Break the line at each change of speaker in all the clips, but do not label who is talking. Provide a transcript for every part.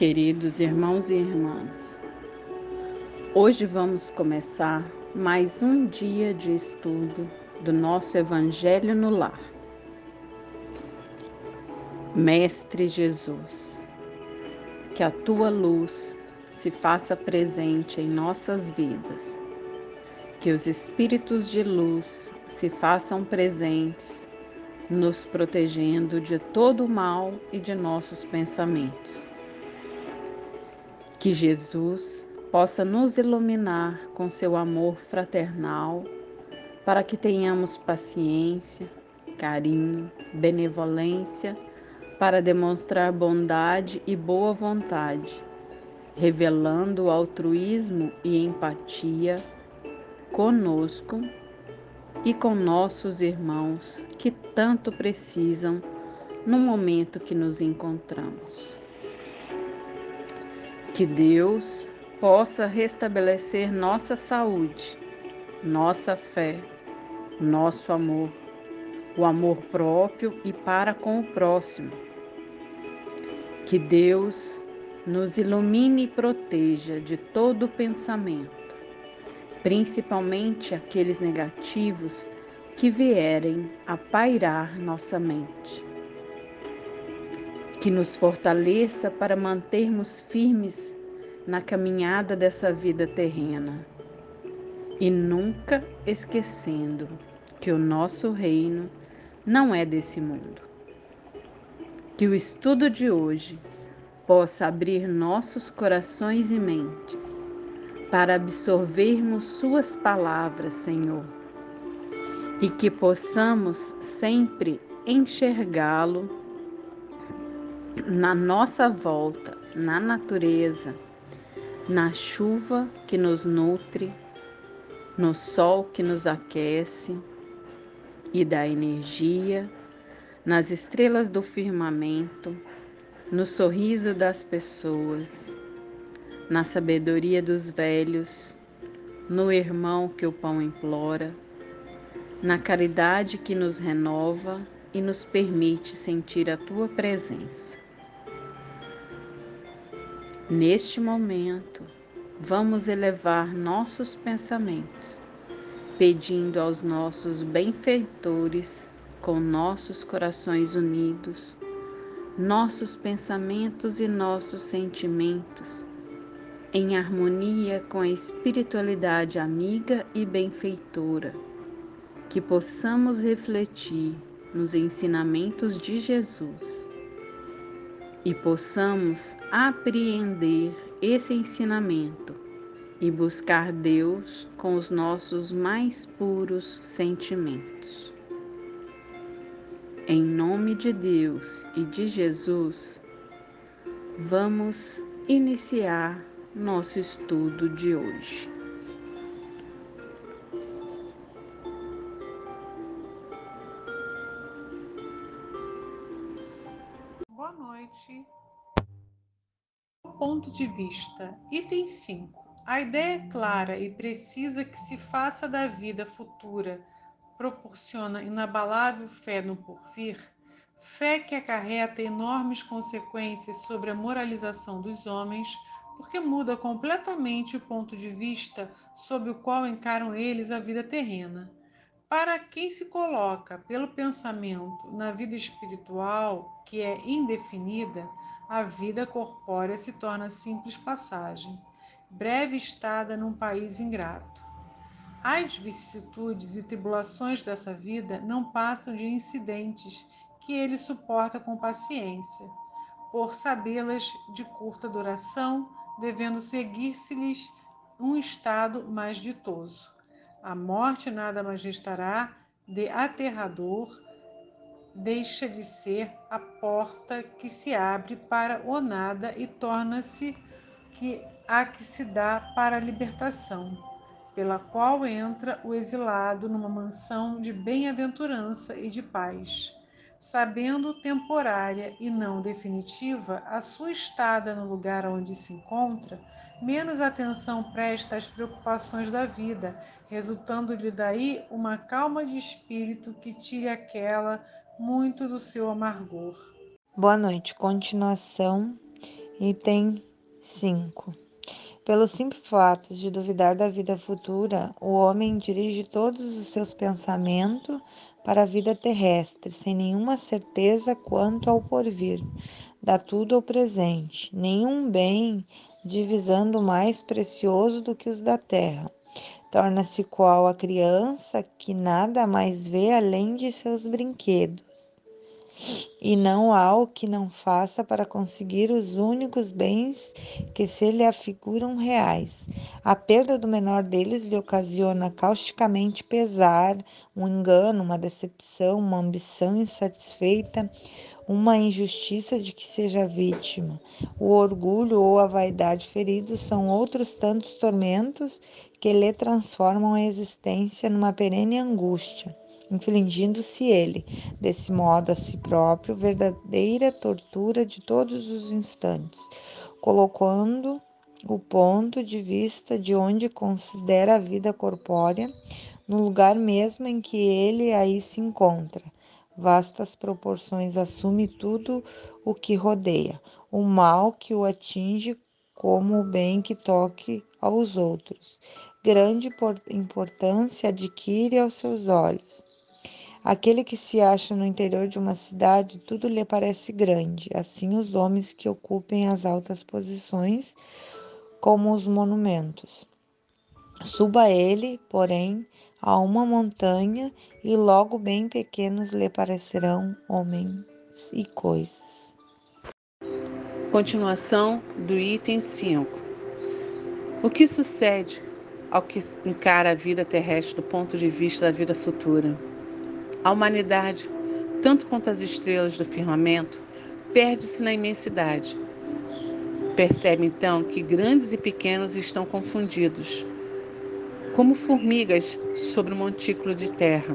Queridos irmãos e irmãs, hoje vamos começar mais um dia de estudo do nosso Evangelho no Lar. Mestre Jesus, que a tua luz se faça presente em nossas vidas, que os espíritos de luz se façam presentes, nos protegendo de todo o mal e de nossos pensamentos que Jesus possa nos iluminar com seu amor fraternal, para que tenhamos paciência, carinho, benevolência, para demonstrar bondade e boa vontade, revelando altruísmo e empatia conosco e com nossos irmãos que tanto precisam no momento que nos encontramos. Que Deus possa restabelecer nossa saúde, nossa fé, nosso amor, o amor próprio e para com o próximo. Que Deus nos ilumine e proteja de todo pensamento, principalmente aqueles negativos que vierem a pairar nossa mente que nos fortaleça para mantermos firmes na caminhada dessa vida terrena e nunca esquecendo que o nosso reino não é desse mundo. Que o estudo de hoje possa abrir nossos corações e mentes para absorvermos Suas palavras, Senhor, e que possamos sempre enxergá-lo na nossa volta, na natureza, na chuva que nos nutre, no sol que nos aquece e dá energia, nas estrelas do firmamento, no sorriso das pessoas, na sabedoria dos velhos, no irmão que o pão implora, na caridade que nos renova e nos permite sentir a tua presença. Neste momento, vamos elevar nossos pensamentos, pedindo aos nossos benfeitores, com nossos corações unidos, nossos pensamentos e nossos sentimentos, em harmonia com a espiritualidade amiga e benfeitora, que possamos refletir nos ensinamentos de Jesus e possamos apreender esse ensinamento e buscar Deus com os nossos mais puros sentimentos. Em nome de Deus e de Jesus, vamos iniciar nosso estudo de hoje.
Ponto de vista. Item 5. A ideia clara e precisa que se faça da vida futura proporciona inabalável fé no porvir, fé que acarreta enormes consequências sobre a moralização dos homens, porque muda completamente o ponto de vista sob o qual encaram eles a vida terrena. Para quem se coloca pelo pensamento na vida espiritual, que é indefinida, a vida corpórea se torna simples passagem, breve estada num país ingrato. As vicissitudes e tribulações dessa vida não passam de incidentes que ele suporta com paciência, por sabê-las de curta duração, devendo seguir-se-lhes um estado mais ditoso. A morte nada mais restará de aterrador, deixa de ser a porta que se abre para o nada e torna-se que a que se dá para a libertação, pela qual entra o exilado numa mansão de bem-aventurança e de paz, sabendo temporária e não definitiva a sua estada no lugar onde se encontra, menos atenção presta às preocupações da vida resultando-lhe daí uma calma de espírito que tire aquela muito do seu amargor.
Boa noite. Continuação, Item 5. Pelo simples fato de duvidar da vida futura, o homem dirige todos os seus pensamentos para a vida terrestre, sem nenhuma certeza quanto ao porvir. Dá tudo ao presente, nenhum bem divisando mais precioso do que os da terra. Torna-se qual a criança que nada mais vê além de seus brinquedos e não há o que não faça para conseguir os únicos bens que se lhe afiguram reais. A perda do menor deles lhe ocasiona causticamente pesar, um engano, uma decepção, uma ambição insatisfeita, uma injustiça de que seja vítima. O orgulho ou a vaidade feridos são outros tantos tormentos que lhe transformam a existência numa perene angústia infligindo-se ele, desse modo a si próprio, verdadeira tortura de todos os instantes, colocando o ponto de vista de onde considera a vida corpórea no lugar mesmo em que ele aí se encontra. Vastas proporções assume tudo o que rodeia, o mal que o atinge como o bem que toque aos outros. Grande importância adquire aos seus olhos Aquele que se acha no interior de uma cidade, tudo lhe parece grande, assim os homens que ocupem as altas posições, como os monumentos. Suba ele, porém, a uma montanha, e logo bem pequenos lhe parecerão homens e coisas.
Continuação do item 5. O que sucede ao que encara a vida terrestre do ponto de vista da vida futura? A humanidade, tanto quanto as estrelas do firmamento, perde-se na imensidade. Percebe então que grandes e pequenos estão confundidos, como formigas sobre um montículo de terra.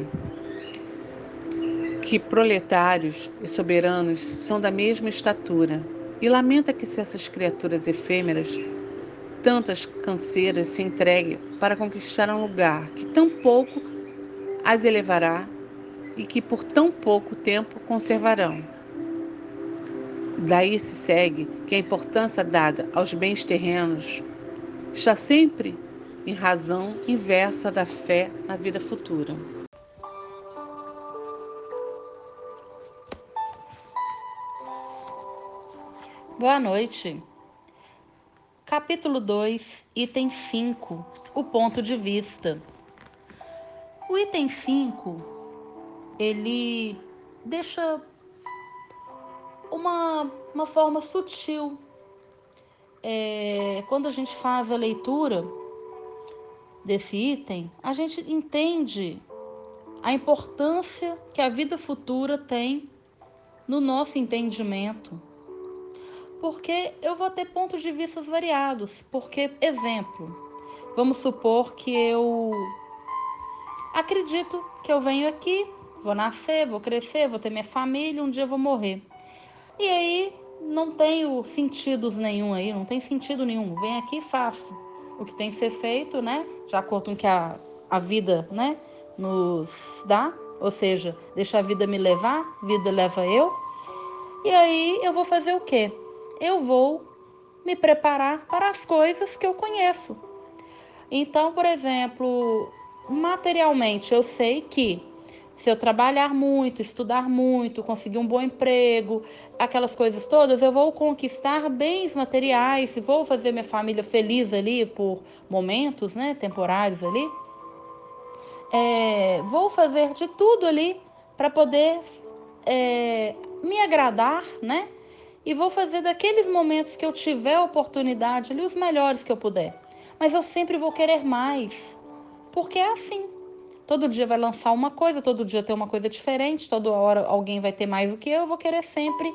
Que proletários e soberanos são da mesma estatura, e lamenta que se essas criaturas efêmeras, tantas canseiras, se entreguem para conquistar um lugar que tão pouco as elevará e que por tão pouco tempo conservarão. Daí se segue que a importância dada aos bens terrenos está sempre em razão inversa da fé na vida futura.
Boa noite. Capítulo 2, item 5, o ponto de vista. O item 5 ele deixa uma, uma forma sutil. É, quando a gente faz a leitura desse item, a gente entende a importância que a vida futura tem no nosso entendimento. Porque eu vou ter pontos de vista variados. Porque, exemplo, vamos supor que eu acredito que eu venho aqui Vou nascer, vou crescer, vou ter minha família, um dia vou morrer. E aí não tenho sentidos nenhum aí, não tem sentido nenhum. Vem aqui e faço o que tem que ser feito, né? De acordo com que a, a vida, né, nos dá. Ou seja, deixa a vida me levar, vida leva eu. E aí eu vou fazer o quê? Eu vou me preparar para as coisas que eu conheço. Então, por exemplo, materialmente eu sei que se eu trabalhar muito, estudar muito, conseguir um bom emprego, aquelas coisas todas, eu vou conquistar bens materiais, vou fazer minha família feliz ali por momentos, né, temporários ali. É, vou fazer de tudo ali para poder é, me agradar, né? E vou fazer daqueles momentos que eu tiver oportunidade ali os melhores que eu puder. Mas eu sempre vou querer mais, porque é assim. Todo dia vai lançar uma coisa, todo dia tem uma coisa diferente, toda hora alguém vai ter mais do que eu, eu vou querer sempre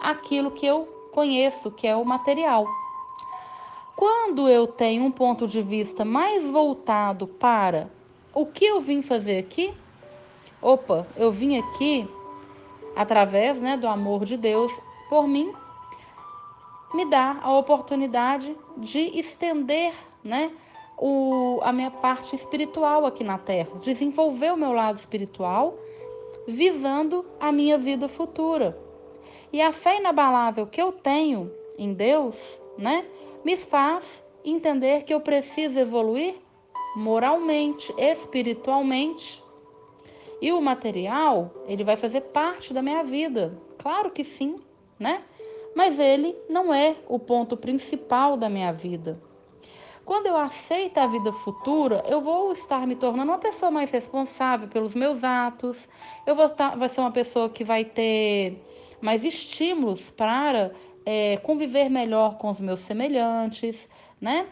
aquilo que eu conheço, que é o material. Quando eu tenho um ponto de vista mais voltado para o que eu vim fazer aqui, opa, eu vim aqui através né, do amor de Deus por mim, me dá a oportunidade de estender né, o, a minha parte espiritual aqui na Terra, desenvolver o meu lado espiritual, visando a minha vida futura. E a fé inabalável que eu tenho em Deus, né, me faz entender que eu preciso evoluir moralmente, espiritualmente. E o material, ele vai fazer parte da minha vida. Claro que sim, né? Mas ele não é o ponto principal da minha vida. Quando eu aceito a vida futura, eu vou estar me tornando uma pessoa mais responsável pelos meus atos. Eu vou, estar, vai ser uma pessoa que vai ter mais estímulos para é, conviver melhor com os meus semelhantes, né?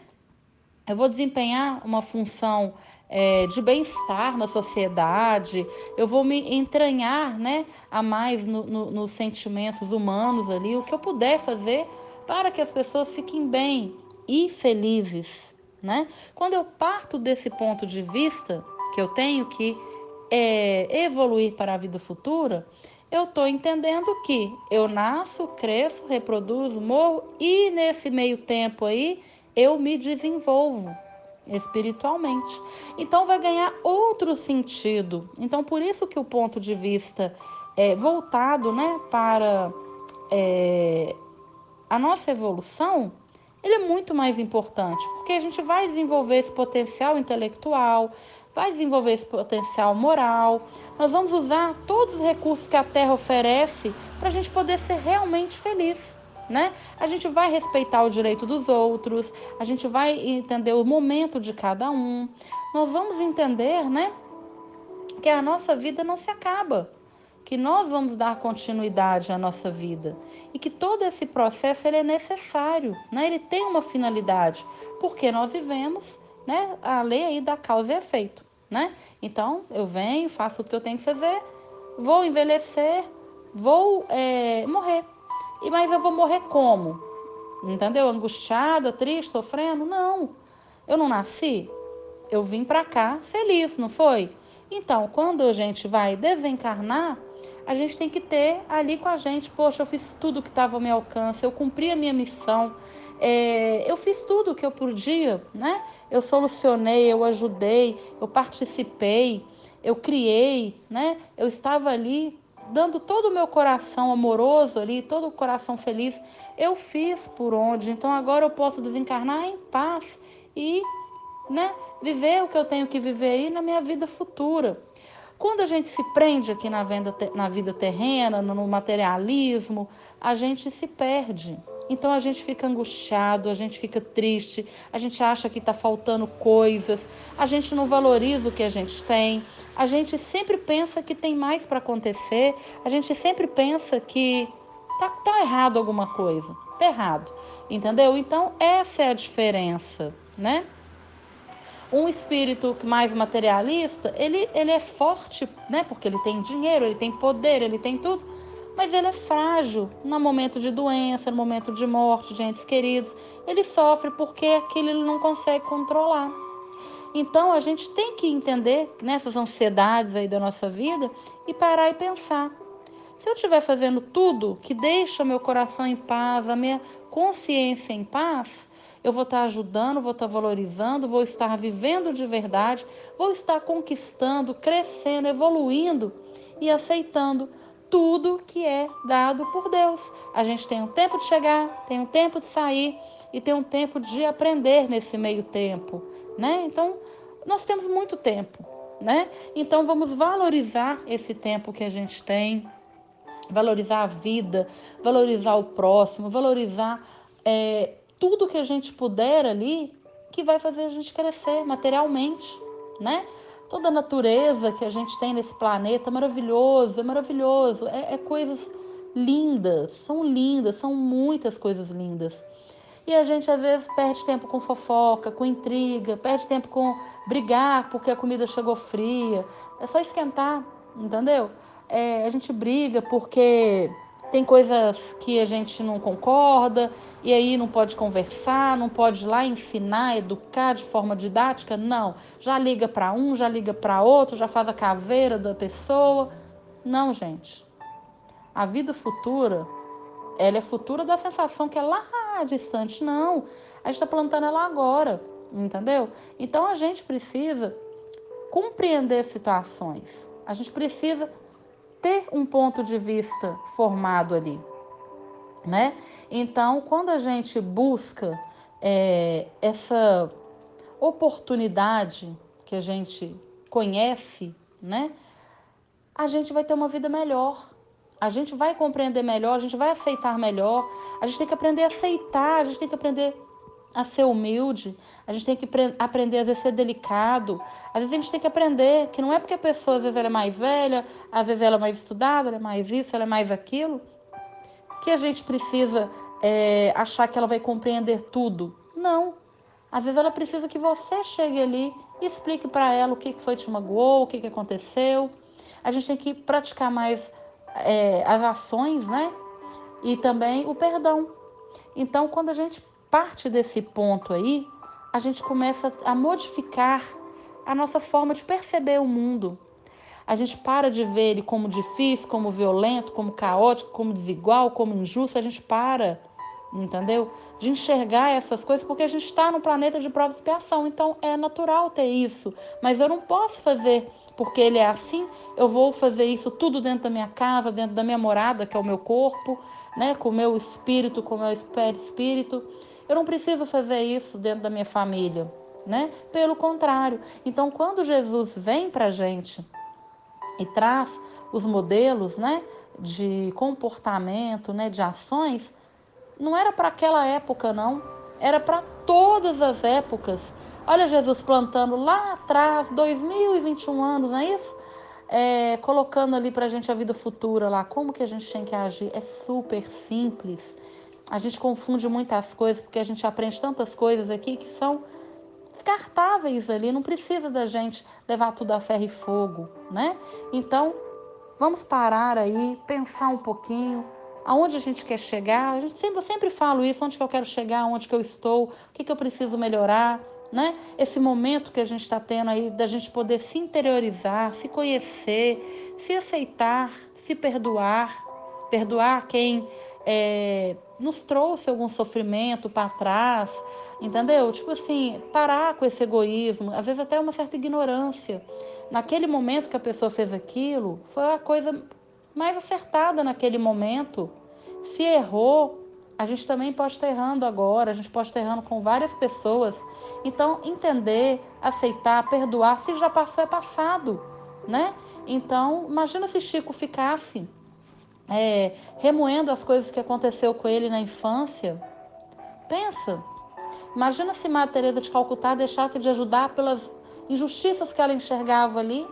Eu vou desempenhar uma função é, de bem-estar na sociedade, eu vou me entranhar né, a mais no, no, nos sentimentos humanos ali, o que eu puder fazer para que as pessoas fiquem bem e felizes. Né? Quando eu parto desse ponto de vista, que eu tenho que é, evoluir para a vida futura, eu estou entendendo que eu nasço, cresço, reproduzo, morro e nesse meio tempo aí eu me desenvolvo espiritualmente. Então vai ganhar outro sentido. Então por isso que o ponto de vista é voltado, né, para é, a nossa evolução, ele é muito mais importante, porque a gente vai desenvolver esse potencial intelectual, vai desenvolver esse potencial moral. Nós vamos usar todos os recursos que a Terra oferece para a gente poder ser realmente feliz né? A gente vai respeitar o direito dos outros, a gente vai entender o momento de cada um. Nós vamos entender, né, que a nossa vida não se acaba, que nós vamos dar continuidade à nossa vida e que todo esse processo ele é necessário, né? Ele tem uma finalidade, porque nós vivemos, né, a lei aí da causa e efeito, né? Então, eu venho, faço o que eu tenho que fazer, vou envelhecer, vou é, morrer. E mas eu vou morrer como? Entendeu? Angustiada, triste, sofrendo? Não. Eu não nasci. Eu vim para cá feliz, não foi? Então, quando a gente vai desencarnar, a gente tem que ter ali com a gente, poxa, eu fiz tudo que estava ao meu alcance, eu cumpri a minha missão, é, eu fiz tudo o que eu podia, né? Eu solucionei, eu ajudei, eu participei, eu criei, né? Eu estava ali dando todo o meu coração amoroso ali, todo o coração feliz, eu fiz por onde. Então agora eu posso desencarnar em paz e, né, viver o que eu tenho que viver aí na minha vida futura. Quando a gente se prende aqui na, venda, na vida terrena, no materialismo, a gente se perde. Então a gente fica angustiado, a gente fica triste, a gente acha que está faltando coisas, a gente não valoriza o que a gente tem, a gente sempre pensa que tem mais para acontecer, a gente sempre pensa que tá, tá errado alguma coisa, tá errado, entendeu? Então essa é a diferença, né? Um espírito mais materialista, ele, ele é forte, né? Porque ele tem dinheiro, ele tem poder, ele tem tudo mas ele é frágil no momento de doença, no momento de morte de entes queridos. Ele sofre porque aquilo ele não consegue controlar. Então a gente tem que entender nessas ansiedades aí da nossa vida e parar e pensar. Se eu estiver fazendo tudo que deixa meu coração em paz, a minha consciência em paz, eu vou estar ajudando, vou estar valorizando, vou estar vivendo de verdade, vou estar conquistando, crescendo, evoluindo e aceitando tudo que é dado por Deus. A gente tem um tempo de chegar, tem um tempo de sair e tem um tempo de aprender nesse meio tempo, né? Então, nós temos muito tempo, né? Então, vamos valorizar esse tempo que a gente tem, valorizar a vida, valorizar o próximo, valorizar é, tudo que a gente puder ali que vai fazer a gente crescer materialmente, né? toda a natureza que a gente tem nesse planeta é maravilhoso, é maravilhoso, é, é coisas lindas, são lindas, são muitas coisas lindas. E a gente às vezes perde tempo com fofoca, com intriga, perde tempo com brigar porque a comida chegou fria. É só esquentar, entendeu? É, a gente briga porque tem coisas que a gente não concorda e aí não pode conversar, não pode ir lá ensinar, educar de forma didática, não. Já liga para um, já liga para outro, já faz a caveira da pessoa. Não, gente. A vida futura, ela é futura da sensação que é lá distante. Não, a gente está plantando ela agora, entendeu? Então a gente precisa compreender situações. A gente precisa ter um ponto de vista formado ali. né? Então, quando a gente busca é, essa oportunidade que a gente conhece, né? A gente vai ter uma vida melhor. A gente vai compreender melhor, a gente vai aceitar melhor. A gente tem que aprender a aceitar, a gente tem que aprender a ser humilde, a gente tem que aprender às vezes a ser delicado. Às vezes a gente tem que aprender que não é porque a pessoa às vezes ela é mais velha, às vezes ela é mais estudada, ela é mais isso, ela é mais aquilo, que a gente precisa é, achar que ela vai compreender tudo. Não. Às vezes ela precisa que você chegue ali e explique para ela o que foi que te magoou, o que, que aconteceu. A gente tem que praticar mais é, as ações, né? E também o perdão. Então, quando a gente parte desse ponto aí, a gente começa a modificar a nossa forma de perceber o mundo. A gente para de ver ele como difícil, como violento, como caótico, como desigual, como injusto. A gente para, entendeu? De enxergar essas coisas, porque a gente está no planeta de prova e expiação. Então é natural ter isso. Mas eu não posso fazer porque ele é assim. Eu vou fazer isso tudo dentro da minha casa, dentro da minha morada, que é o meu corpo, né? com o meu espírito, com o meu espírito. Eu não preciso fazer isso dentro da minha família, né? Pelo contrário. Então, quando Jesus vem para a gente e traz os modelos, né, de comportamento, né, de ações, não era para aquela época, não. Era para todas as épocas. Olha Jesus plantando lá atrás, 2021 anos, não é isso? É, colocando ali para a gente a vida futura lá, como que a gente tem que agir. É super simples. A gente confunde muitas coisas porque a gente aprende tantas coisas aqui que são descartáveis ali, não precisa da gente levar tudo a ferro e fogo, né? Então, vamos parar aí, pensar um pouquinho aonde a gente quer chegar. A gente sempre, eu sempre falo isso, onde que eu quero chegar, onde que eu estou, o que, que eu preciso melhorar, né? Esse momento que a gente está tendo aí da gente poder se interiorizar, se conhecer, se aceitar, se perdoar, perdoar quem é, nos trouxe algum sofrimento para trás, entendeu? Tipo assim, parar com esse egoísmo, às vezes até uma certa ignorância. Naquele momento que a pessoa fez aquilo, foi a coisa mais acertada naquele momento. Se errou, a gente também pode estar errando agora, a gente pode estar errando com várias pessoas. Então, entender, aceitar, perdoar, se já passou, é passado, né? Então, imagina se Chico ficasse é, remoendo as coisas que aconteceu com ele na infância. Pensa, imagina se Madre Teresa de Calcutá deixasse de ajudar pelas injustiças que ela enxergava ali,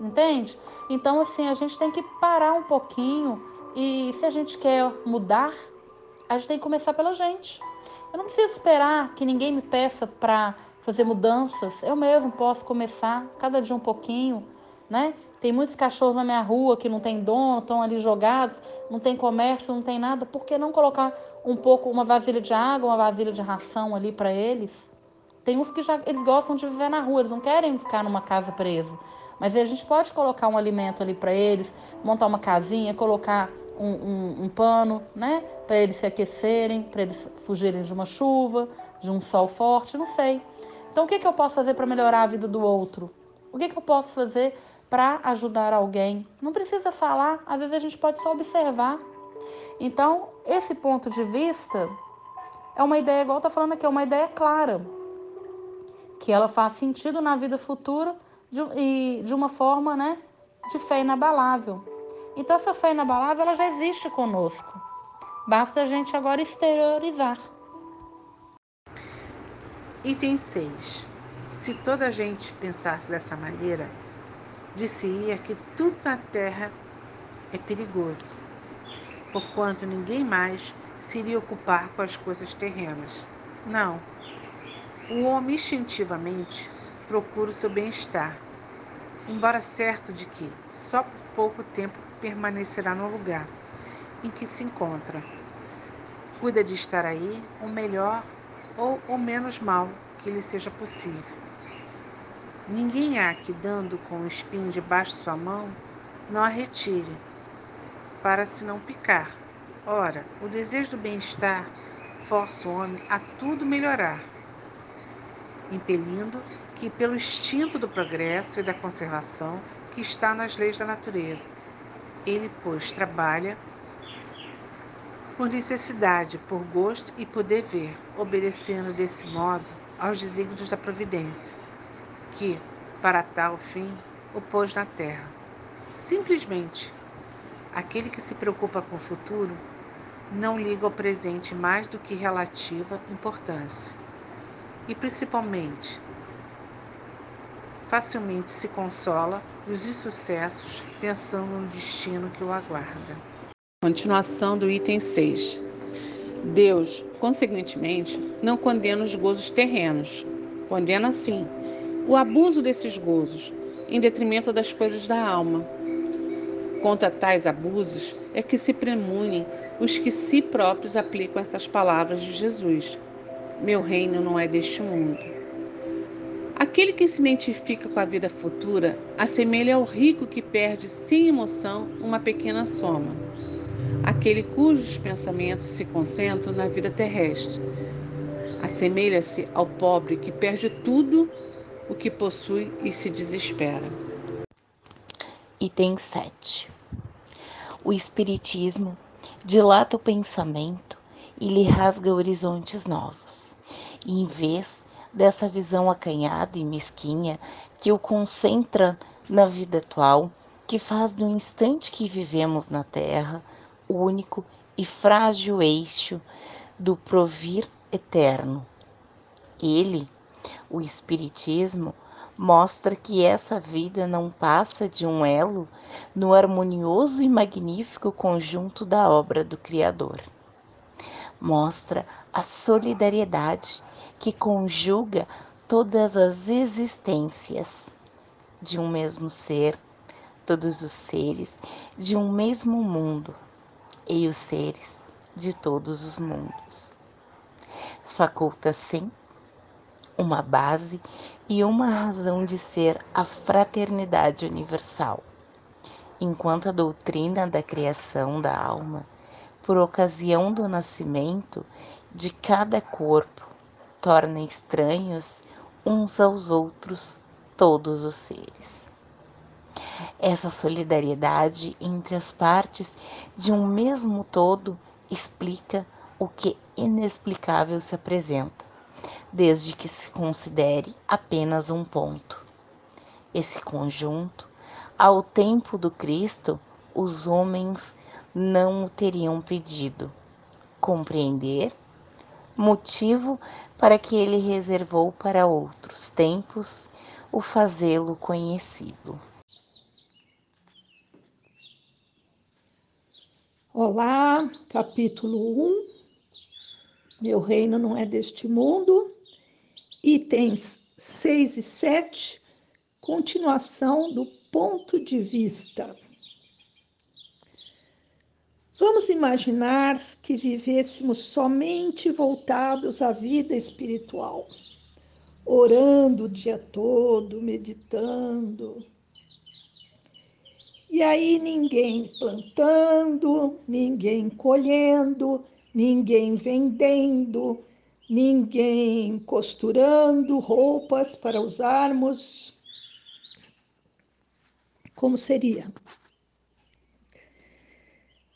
entende? Então assim a gente tem que parar um pouquinho e se a gente quer mudar, a gente tem que começar pela gente. Eu não preciso esperar que ninguém me peça para fazer mudanças. Eu mesmo posso começar cada dia um pouquinho, né? Tem muitos cachorros na minha rua que não tem dono, estão ali jogados, não tem comércio, não tem nada. Por que não colocar um pouco, uma vasilha de água, uma vasilha de ração ali para eles? Tem uns que já eles gostam de viver na rua, eles não querem ficar numa casa preso. Mas a gente pode colocar um alimento ali para eles, montar uma casinha, colocar um, um, um pano, né? Para eles se aquecerem, para eles fugirem de uma chuva, de um sol forte, não sei. Então, o que, que eu posso fazer para melhorar a vida do outro? O que, que eu posso fazer para ajudar alguém. Não precisa falar, às vezes a gente pode só observar. Então, esse ponto de vista é uma ideia, igual está falando aqui, é uma ideia clara, que ela faz sentido na vida futura de, e de uma forma né, de fé inabalável. Então, essa fé inabalável ela já existe conosco. Basta a gente agora exteriorizar.
Item 6. Se toda a gente pensasse dessa maneira, disse-ia que tudo na terra é perigoso, porquanto ninguém mais se iria ocupar com as coisas terrenas. Não. O homem instintivamente procura o seu bem-estar, embora certo de que só por pouco tempo permanecerá no lugar em que se encontra. Cuida de estar aí o melhor ou o menos mal que lhe seja possível. Ninguém há que, dando com o espinho debaixo de sua mão, não a retire, para se não picar. Ora, o desejo do bem-estar força o homem a tudo melhorar, impelindo que, pelo instinto do progresso e da conservação que está nas leis da natureza, ele, pois, trabalha
por necessidade, por gosto e por dever, obedecendo desse modo aos desígnios da providência, que, para tal fim, o pôs na terra. Simplesmente, aquele que se preocupa com o futuro não liga ao presente mais do que relativa importância. E principalmente, facilmente se consola dos insucessos pensando no destino que o aguarda.
Continuação do item 6. Deus, consequentemente, não condena os gozos terrenos. Condena, sim, o abuso desses gozos, em detrimento das coisas da alma. Contra tais abusos é que se premunem os que si próprios aplicam essas palavras de Jesus: Meu reino não é deste mundo. Aquele que se identifica com a vida futura assemelha ao rico que perde sem emoção uma pequena soma. Aquele cujos pensamentos se concentram na vida terrestre assemelha-se ao pobre que perde tudo o que possui e se desespera.
Item 7. O Espiritismo dilata o pensamento e lhe rasga horizontes novos. E em vez dessa visão acanhada e mesquinha que o concentra na vida atual, que faz do instante que vivemos na Terra o único e frágil eixo do provir eterno. Ele, o Espiritismo, mostra que essa vida não passa de um elo no harmonioso e magnífico conjunto da obra do Criador. Mostra a solidariedade que conjuga todas as existências de um mesmo ser, todos os seres de um mesmo mundo e os seres de todos os mundos. Faculta, sim, uma base e uma razão de ser a fraternidade universal. Enquanto a doutrina da criação da alma, por ocasião do nascimento de cada corpo, torna estranhos uns aos outros todos os seres. Essa solidariedade entre as partes de um mesmo todo explica o que inexplicável se apresenta desde que se considere apenas um ponto. Esse conjunto, ao tempo do Cristo, os homens não o teriam pedido. Compreender? Motivo para que ele reservou para outros tempos o fazê-lo conhecido.
Olá, capítulo 1. Meu reino não é deste mundo itens 6 e 7, continuação do ponto de vista. Vamos imaginar que vivêssemos somente voltados à vida espiritual, orando o dia todo, meditando. E aí ninguém plantando, ninguém colhendo, ninguém vendendo, ninguém costurando roupas para usarmos. Como seria?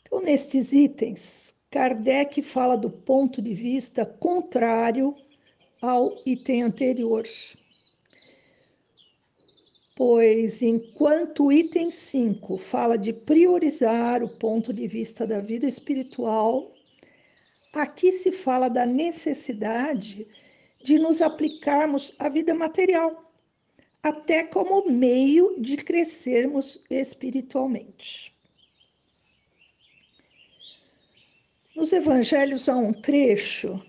Então, nestes itens, Kardec fala do ponto de vista contrário ao item anterior. Pois, enquanto o item 5 fala de priorizar o ponto de vista da vida espiritual, Aqui se fala da necessidade de nos aplicarmos à vida material, até como meio de crescermos espiritualmente. Nos evangelhos há um trecho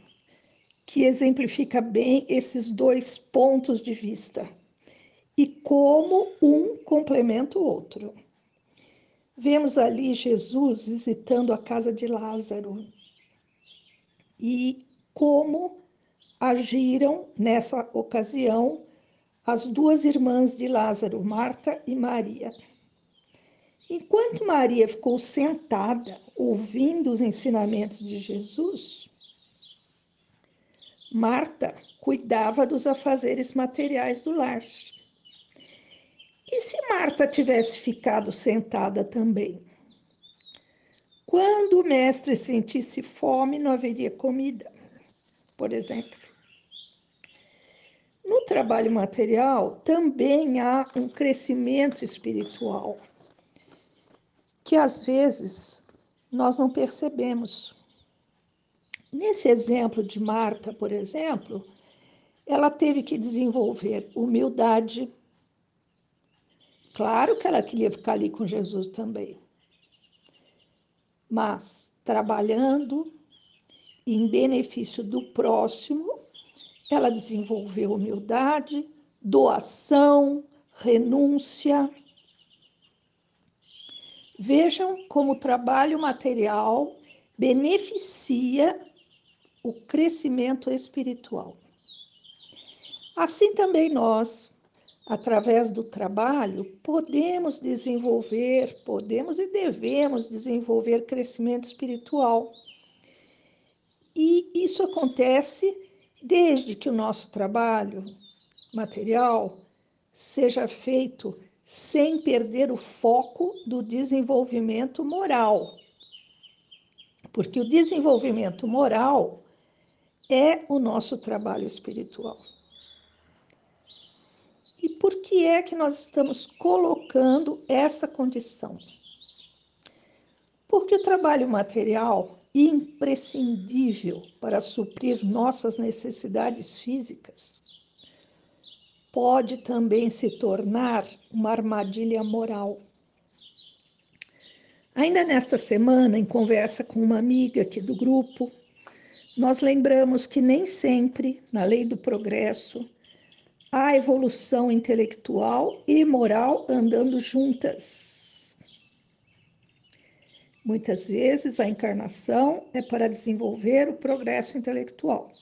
que exemplifica bem esses dois pontos de vista e como um complementa o outro. Vemos ali Jesus visitando a casa de Lázaro e como agiram nessa ocasião as duas irmãs de Lázaro, Marta e Maria. Enquanto Maria ficou sentada ouvindo os ensinamentos de Jesus, Marta cuidava dos afazeres materiais do lar. E se Marta tivesse ficado sentada também? Quando o mestre sentisse fome, não haveria comida, por exemplo. No trabalho material também há um crescimento espiritual que às vezes nós não percebemos. Nesse exemplo de Marta, por exemplo, ela teve que desenvolver humildade. Claro que ela queria ficar ali com Jesus também, mas trabalhando em benefício do próximo, ela desenvolveu humildade, doação, renúncia. Vejam como o trabalho material beneficia o crescimento espiritual. Assim também nós, através do trabalho, podemos desenvolver, podemos e devemos desenvolver crescimento espiritual. E isso acontece desde que o nosso trabalho material seja feito sem perder o foco do desenvolvimento moral. Porque o desenvolvimento moral é o nosso trabalho espiritual. E por que é que nós estamos colocando essa condição? Porque o trabalho material, imprescindível para suprir nossas necessidades físicas, pode também se tornar uma armadilha moral. Ainda nesta semana, em conversa com uma amiga aqui do grupo, nós lembramos que nem sempre, na lei do progresso, há evolução intelectual e moral andando juntas. Muitas vezes a encarnação é para desenvolver o progresso intelectual.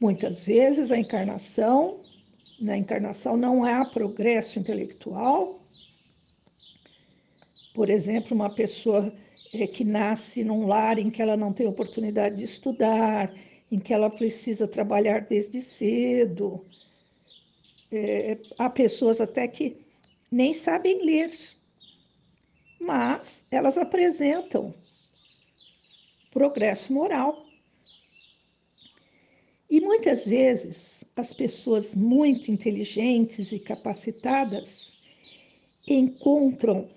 Muitas vezes a encarnação, na encarnação não há progresso intelectual. Por exemplo, uma pessoa é, que nasce num lar em que ela não tem oportunidade de estudar, em que ela precisa trabalhar desde cedo. É, há pessoas até que nem sabem ler, mas elas apresentam progresso moral. E muitas vezes as pessoas muito inteligentes e capacitadas encontram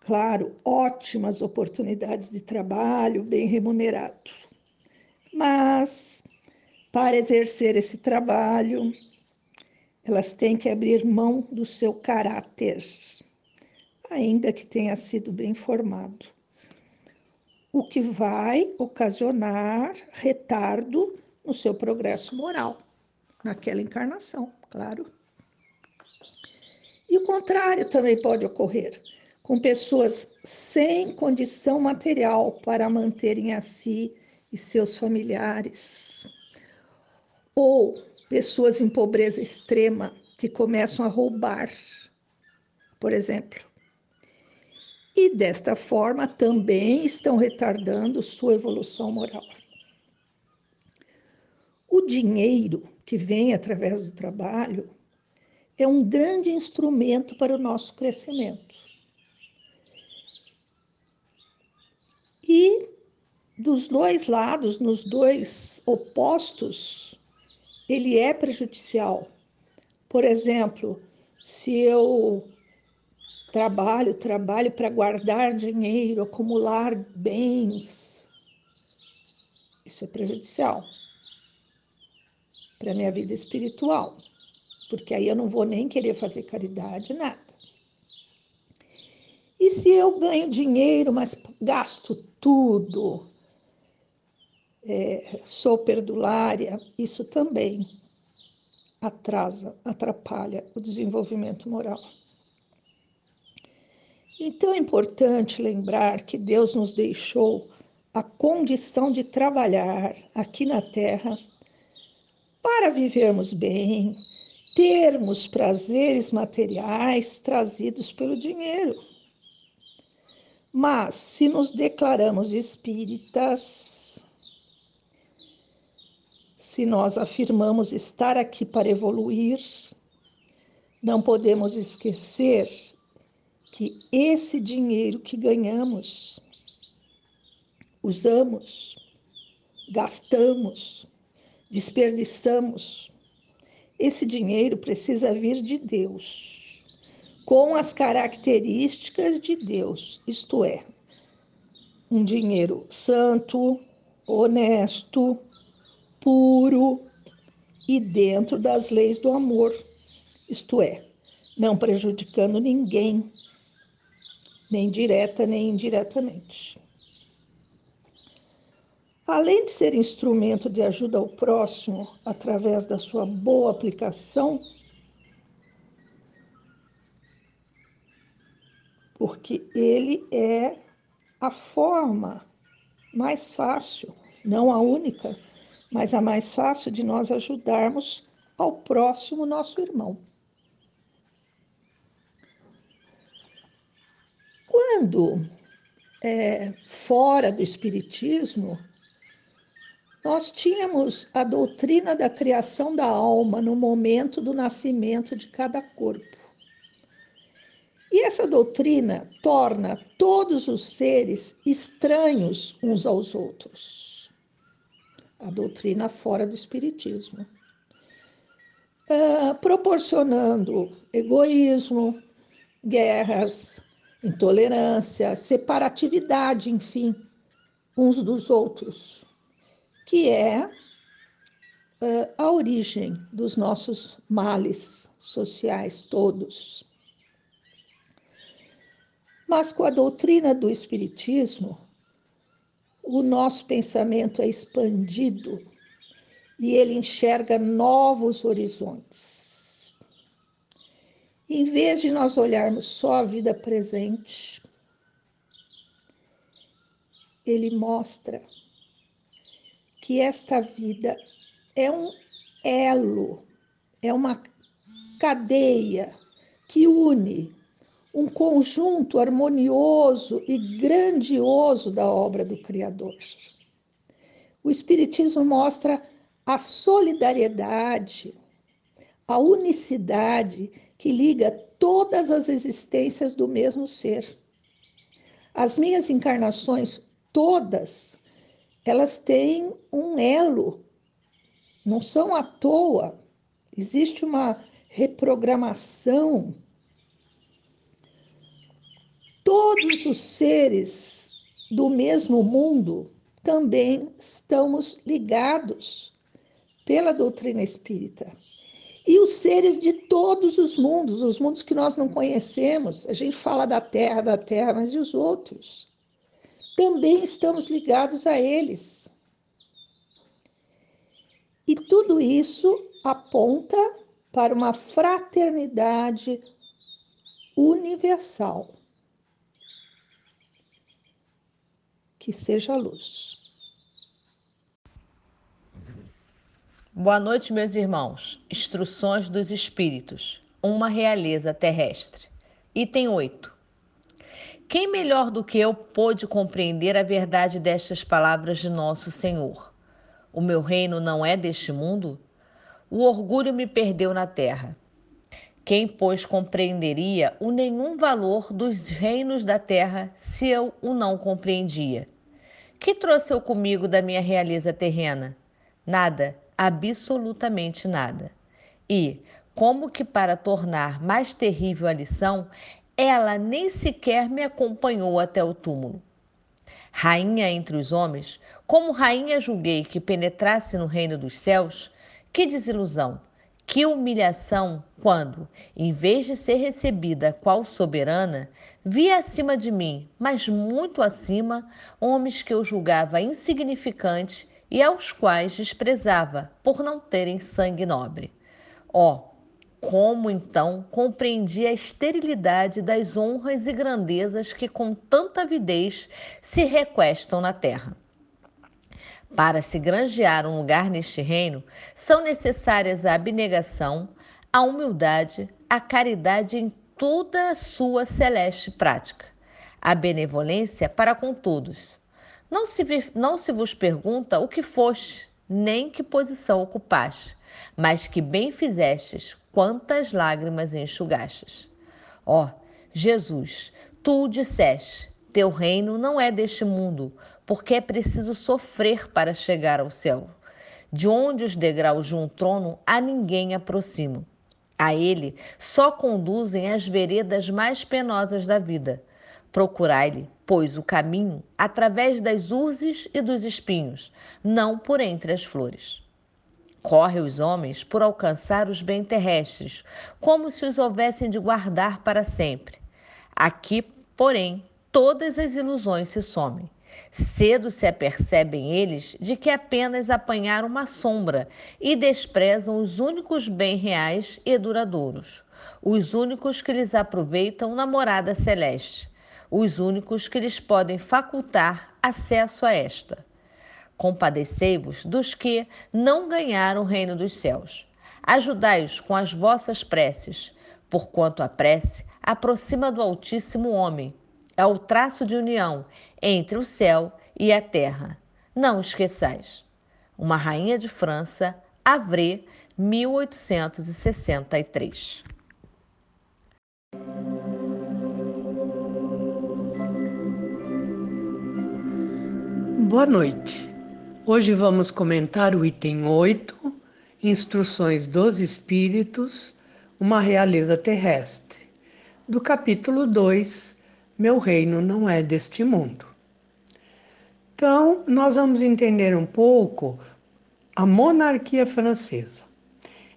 claro, ótimas oportunidades de trabalho, bem remunerado. Mas, para exercer esse trabalho, elas têm que abrir mão do seu caráter, ainda que tenha sido bem formado, o que vai ocasionar retardo no seu progresso moral, naquela encarnação, claro. E o contrário também pode ocorrer com pessoas sem condição material para manterem a si e seus familiares, ou pessoas em pobreza extrema que começam a roubar, por exemplo. E desta forma também estão retardando sua evolução moral. O dinheiro que vem através do trabalho é um grande instrumento para o nosso crescimento. E dos dois lados, nos dois opostos, ele é prejudicial. Por exemplo, se eu trabalho, trabalho para guardar dinheiro, acumular bens, isso é prejudicial para minha vida espiritual, porque aí eu não vou nem querer fazer caridade, nada. E se eu ganho dinheiro, mas gasto tudo, é, sou perdulária, isso também atrasa, atrapalha o desenvolvimento moral. Então é importante lembrar que Deus nos deixou a condição de trabalhar aqui na Terra para vivermos bem, termos prazeres materiais trazidos pelo dinheiro. Mas, se nos declaramos espíritas, se nós afirmamos estar aqui para evoluir, não podemos esquecer que esse dinheiro que ganhamos, usamos, gastamos, desperdiçamos, esse dinheiro precisa vir de Deus, com as características de Deus, isto é, um dinheiro santo, honesto, puro e dentro das leis do amor, isto é, não prejudicando ninguém, nem direta nem indiretamente. Além de ser instrumento de ajuda ao próximo através da sua boa aplicação, porque ele é a forma mais fácil, não a única, mas a mais fácil de nós ajudarmos ao próximo nosso irmão. Quando é, fora do Espiritismo, nós tínhamos a doutrina da criação da alma no momento do nascimento de cada corpo. E essa doutrina torna todos os seres estranhos uns aos outros. A doutrina fora do Espiritismo. Uh, proporcionando egoísmo, guerras, intolerância, separatividade, enfim, uns dos outros, que é uh, a origem dos nossos males sociais todos. Mas com a doutrina do Espiritismo, o nosso pensamento é expandido e ele enxerga novos horizontes. Em vez de nós olharmos só a vida presente, ele mostra que esta vida é um elo, é uma cadeia que une um conjunto harmonioso e grandioso da obra do Criador. O Espiritismo mostra a solidariedade, a unicidade que liga todas as existências do mesmo ser. As minhas encarnações, todas, elas têm um elo, não são à toa. Existe uma reprogramação. Todos os seres do mesmo mundo também estamos ligados pela doutrina espírita e os seres de todos os mundos, os mundos que nós não conhecemos. A gente fala da Terra, da Terra, mas e os outros? Também estamos ligados a eles. E tudo isso aponta para uma fraternidade universal. Que seja a luz.
Boa noite, meus irmãos. Instruções dos Espíritos. Uma realeza terrestre. Item 8. Quem melhor do que eu pôde compreender a verdade destas palavras de nosso Senhor? O meu reino não é deste mundo? O orgulho me perdeu na terra. Quem, pois, compreenderia o nenhum valor dos reinos da terra se eu o não compreendia? Que trouxe eu comigo da minha realeza terrena? Nada absolutamente nada. E, como que para tornar mais terrível a lição, ela nem sequer me acompanhou até o túmulo. Rainha entre os homens, como rainha julguei que penetrasse no reino dos céus, que desilusão, que humilhação quando, em vez de ser recebida qual soberana, vi acima de mim, mas muito acima, homens que eu julgava insignificantes e aos quais desprezava por não terem sangue nobre. Ó, oh, como então compreendi a esterilidade das honras e grandezas que com tanta avidez se requestam na terra. Para se granjear um lugar neste reino, são necessárias a abnegação, a humildade, a caridade em toda a sua celeste prática, a benevolência para com todos, não se, não se vos pergunta o que foste, nem que posição ocupaste, mas que bem fizestes, quantas lágrimas enxugastes. Ó, oh, Jesus, tu disseste: Teu reino não é deste mundo, porque é preciso sofrer para chegar ao céu. De onde os degraus de um trono a ninguém aproximam. A ele só conduzem as veredas mais penosas da vida. Procurai-lhe, pois, o caminho através das urzes e dos espinhos, não por entre as flores. Corre os homens por alcançar os bens terrestres, como se os houvessem de guardar para sempre. Aqui, porém, todas as ilusões se somem. Cedo se apercebem eles de que apenas apanharam uma sombra e desprezam os únicos bens reais e duradouros, os únicos que lhes aproveitam na morada celeste, os únicos que lhes podem facultar acesso a esta. Compadecei-vos dos que não ganharam o reino dos céus. Ajudai-os com as vossas preces, porquanto a prece aproxima do Altíssimo homem é o traço de união entre o céu e a terra. Não esqueçais. Uma Rainha de França, Avré, 1863.
Boa noite. Hoje vamos comentar o item 8, Instruções dos Espíritos, uma realeza terrestre, do capítulo 2, meu reino não é deste mundo. Então, nós vamos entender um pouco a monarquia francesa.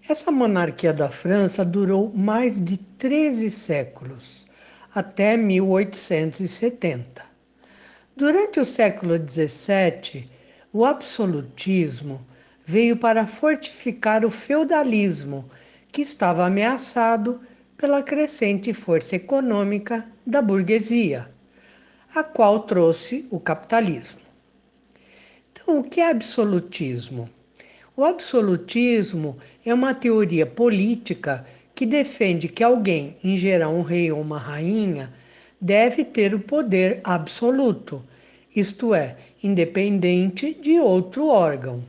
Essa monarquia da França durou mais de 13 séculos, até 1870. Durante o século XVII, o absolutismo veio para fortificar o feudalismo, que estava ameaçado pela crescente força econômica da burguesia, a qual trouxe o capitalismo. Então, o que é absolutismo? O absolutismo é uma teoria política que defende que alguém, em geral um rei ou uma rainha, deve ter o poder absoluto, isto é, independente de outro órgão.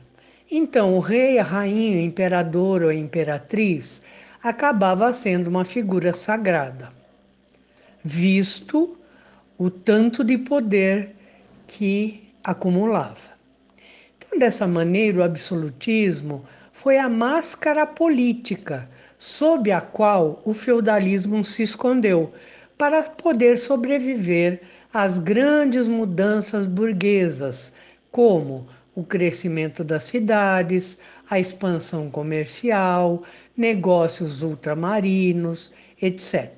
Então, o rei, a rainha, o imperador ou a imperatriz acabava sendo uma figura sagrada, visto o tanto de poder que acumulava. Então, dessa maneira, o absolutismo foi a máscara política sob a qual o feudalismo se escondeu para poder sobreviver às grandes mudanças burguesas, como o crescimento das cidades, a expansão comercial, negócios ultramarinos, etc.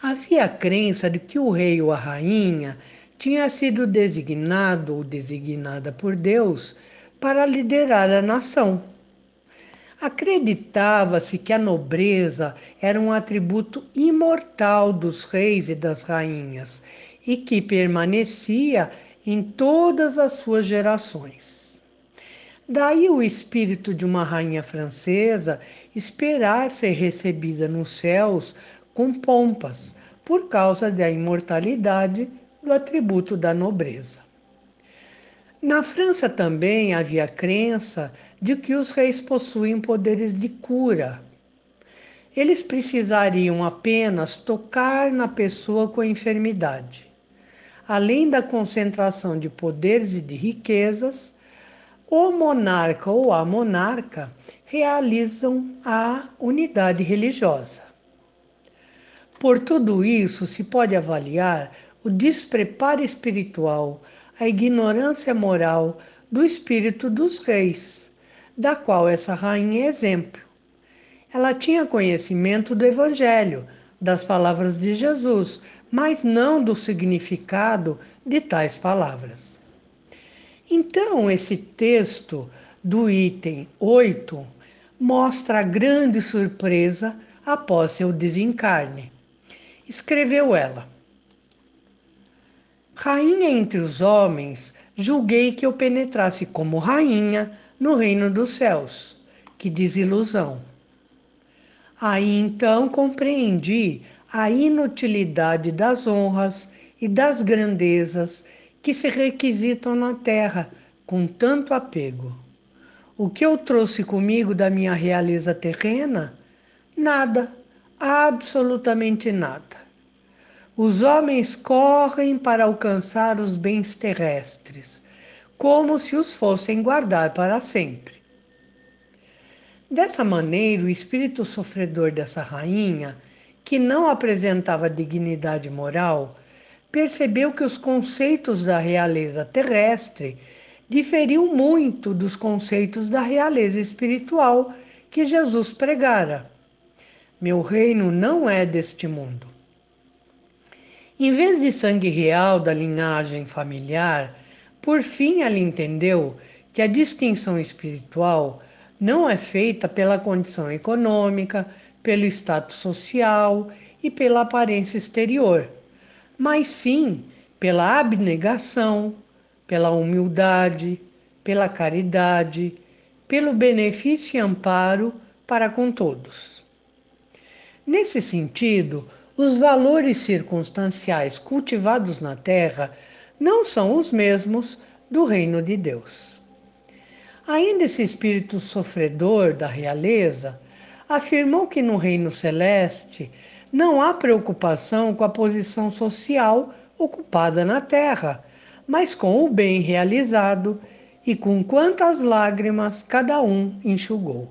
Havia a crença de que o rei ou a rainha tinha sido designado ou designada por Deus para liderar a nação. Acreditava-se que a nobreza era um atributo imortal dos reis e das rainhas e que permanecia em todas as suas gerações. Daí o espírito de uma rainha francesa esperar ser recebida nos céus com pompas, por causa da imortalidade do atributo da nobreza. Na França também havia crença de que os reis possuem poderes de cura. Eles precisariam apenas tocar na pessoa com a enfermidade além da concentração de poderes e de riquezas, o monarca ou a monarca realizam a unidade religiosa. Por tudo isso, se pode avaliar o despreparo espiritual, a ignorância moral do espírito dos reis, da qual essa rainha é exemplo. Ela tinha conhecimento do Evangelho, das palavras de Jesus, mas não do significado de tais palavras. Então, esse texto do item 8 mostra a grande surpresa após seu desencarne. Escreveu ela: Rainha entre os homens, julguei que eu penetrasse como rainha no reino dos céus. Que desilusão! Aí então compreendi a inutilidade das honras e das grandezas que se requisitam na terra com tanto apego. O que eu trouxe comigo da minha realeza terrena? Nada, absolutamente nada. Os homens correm para alcançar os bens terrestres, como se os fossem guardar para sempre. Dessa maneira, o espírito sofredor dessa rainha, que não apresentava dignidade moral, percebeu que os conceitos da realeza terrestre diferiam muito dos conceitos da realeza espiritual que Jesus pregara. Meu reino não é deste mundo. Em vez de sangue real da linhagem familiar, por fim ela entendeu que a distinção espiritual não é feita pela condição econômica, pelo status social e pela aparência exterior, mas sim pela abnegação, pela humildade, pela caridade, pelo benefício e amparo para com todos. Nesse sentido, os valores circunstanciais cultivados na terra não são os mesmos do reino de Deus. Ainda esse espírito sofredor da realeza afirmou que no reino celeste não há preocupação com a posição social ocupada na terra, mas com o bem realizado e com quantas lágrimas cada um enxugou.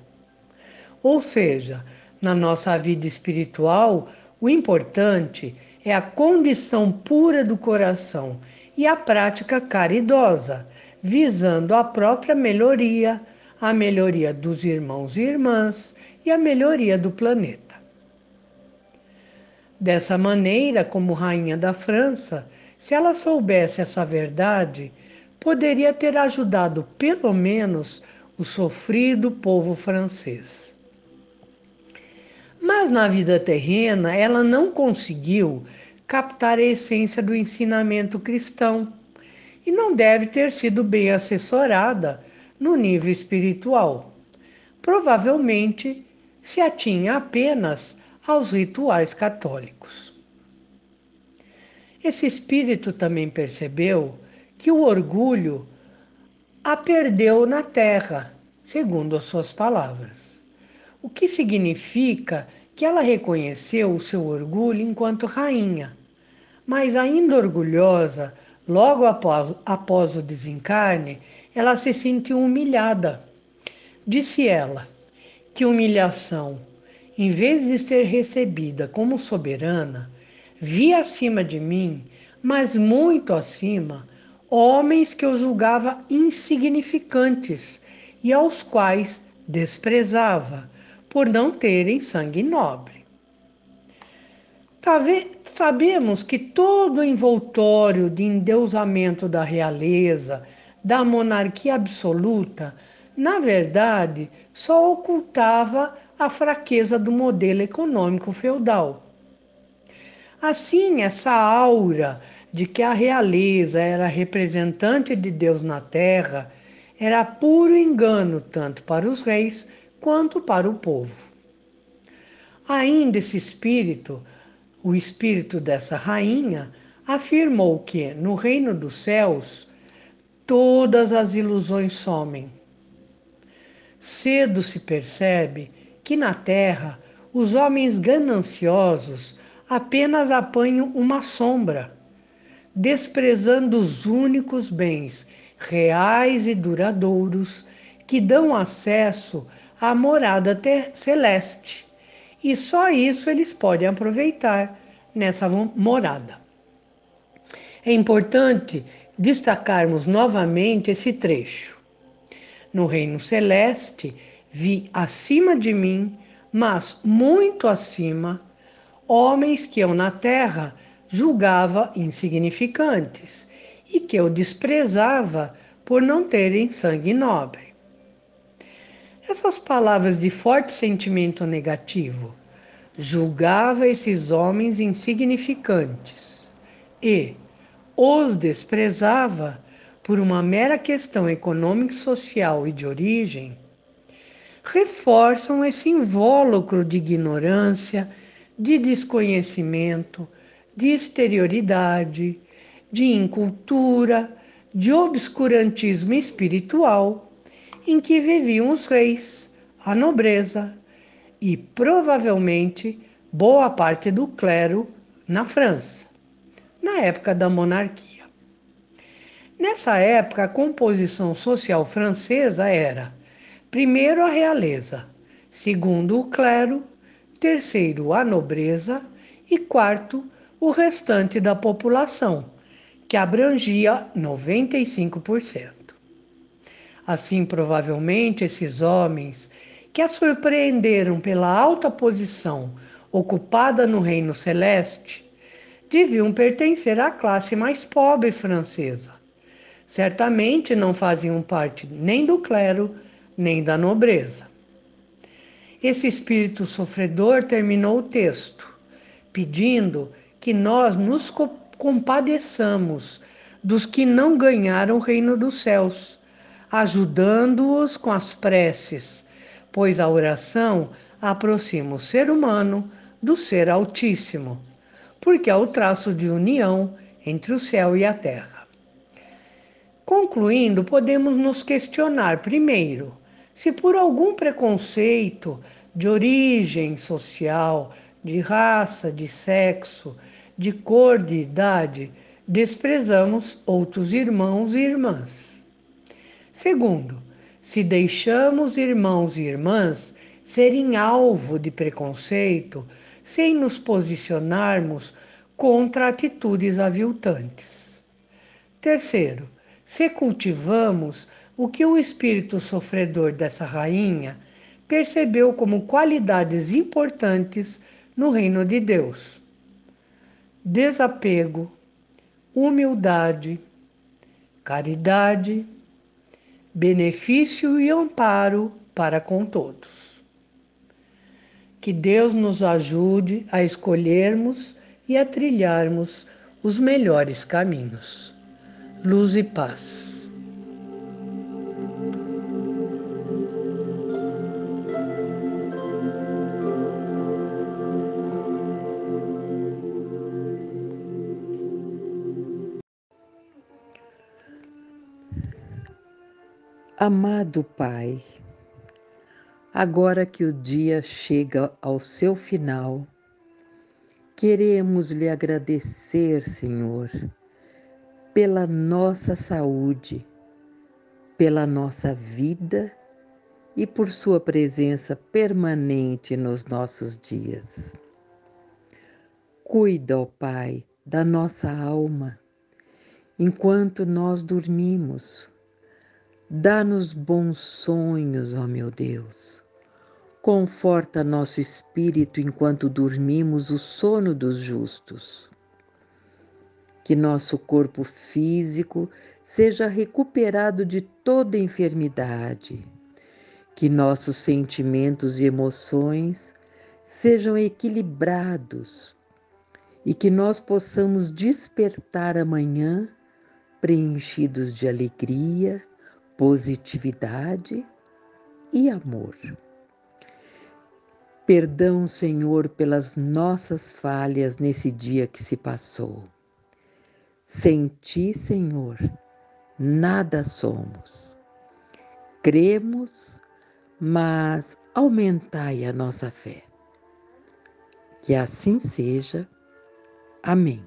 Ou seja, na nossa vida espiritual, o importante é a condição pura do coração e a prática caridosa, visando a própria melhoria, a melhoria dos irmãos e irmãs e a melhoria do planeta. Dessa maneira, como rainha da França, se ela soubesse essa verdade, poderia ter ajudado pelo menos o sofrido povo francês. Mas na vida terrena, ela não conseguiu captar a essência do ensinamento cristão e não deve ter sido bem assessorada no nível espiritual. Provavelmente se atinha apenas aos rituais católicos. Esse espírito também percebeu que o orgulho a perdeu na terra, segundo as suas palavras. O que significa que ela reconheceu o seu orgulho enquanto rainha, mas ainda orgulhosa, logo após, após o desencarne, ela se sentiu humilhada. Disse ela: Que humilhação! Em vez de ser recebida como soberana, vi acima de mim, mas muito acima, homens que eu julgava insignificantes e aos quais desprezava, por não terem sangue nobre. Sabemos que todo o envoltório de endeusamento da realeza, da monarquia absoluta, na verdade, só ocultava a fraqueza do modelo econômico feudal. Assim, essa aura de que a realeza era representante de Deus na terra era puro engano tanto para os reis quanto para o povo. Ainda esse espírito, o espírito dessa rainha, afirmou que no reino dos céus todas as ilusões somem. Cedo se percebe que na terra os homens gananciosos apenas apanham uma sombra, desprezando os únicos bens reais e duradouros que dão acesso à morada celeste. E só isso eles podem aproveitar nessa morada. É importante destacarmos novamente esse trecho. No reino celeste, vi acima de mim, mas muito acima, homens que eu na terra julgava insignificantes e que eu desprezava por não terem sangue nobre. Essas palavras de forte sentimento negativo julgava esses homens insignificantes e os desprezava por uma mera questão econômico-social e de origem, reforçam esse invólucro de ignorância de desconhecimento, de exterioridade, de incultura, de obscurantismo espiritual em que viviam os reis, a nobreza e provavelmente boa parte do clero na França, na época da monarquia. Nessa época, a composição social francesa era, primeiro, a realeza, segundo, o clero, terceiro, a nobreza e quarto, o restante da população, que abrangia 95%. Assim, provavelmente, esses homens que a surpreenderam pela alta posição ocupada no reino celeste deviam pertencer à classe mais pobre francesa. Certamente não faziam parte nem do clero, nem da nobreza. Esse espírito sofredor terminou o texto, pedindo que nós nos compadeçamos dos que não ganharam o reino dos céus ajudando-os com as preces, pois a oração aproxima o ser humano do ser Altíssimo, porque é o traço de união entre o céu e a terra. Concluindo, podemos nos questionar, primeiro, se por algum preconceito de origem social, de raça, de sexo, de cor, de idade, desprezamos outros irmãos e irmãs. Segundo, se deixamos irmãos e irmãs serem alvo de preconceito sem nos posicionarmos contra atitudes aviltantes. Terceiro, se cultivamos o que o espírito sofredor dessa rainha percebeu como qualidades importantes no reino de Deus: desapego, humildade, caridade, benefício e amparo para com todos. Que Deus nos ajude a escolhermos e a trilharmos os melhores caminhos. Luz e paz.
Amado Pai, agora que o dia chega ao seu final, queremos lhe agradecer, Senhor, pela nossa saúde, pela nossa vida e por Sua presença permanente nos nossos dias. Cuida, ó Pai, da nossa alma enquanto nós dormimos Dá-nos bons sonhos, ó meu Deus. Conforta nosso espírito enquanto dormimos o sono dos justos. Que nosso corpo físico seja recuperado de toda enfermidade. Que nossos sentimentos e emoções sejam equilibrados e que nós possamos despertar amanhã preenchidos de alegria positividade e amor. Perdão, Senhor, pelas nossas falhas nesse dia que se passou. Sem Ti, Senhor, nada somos. Cremos, mas aumentai a nossa fé. Que assim seja. Amém.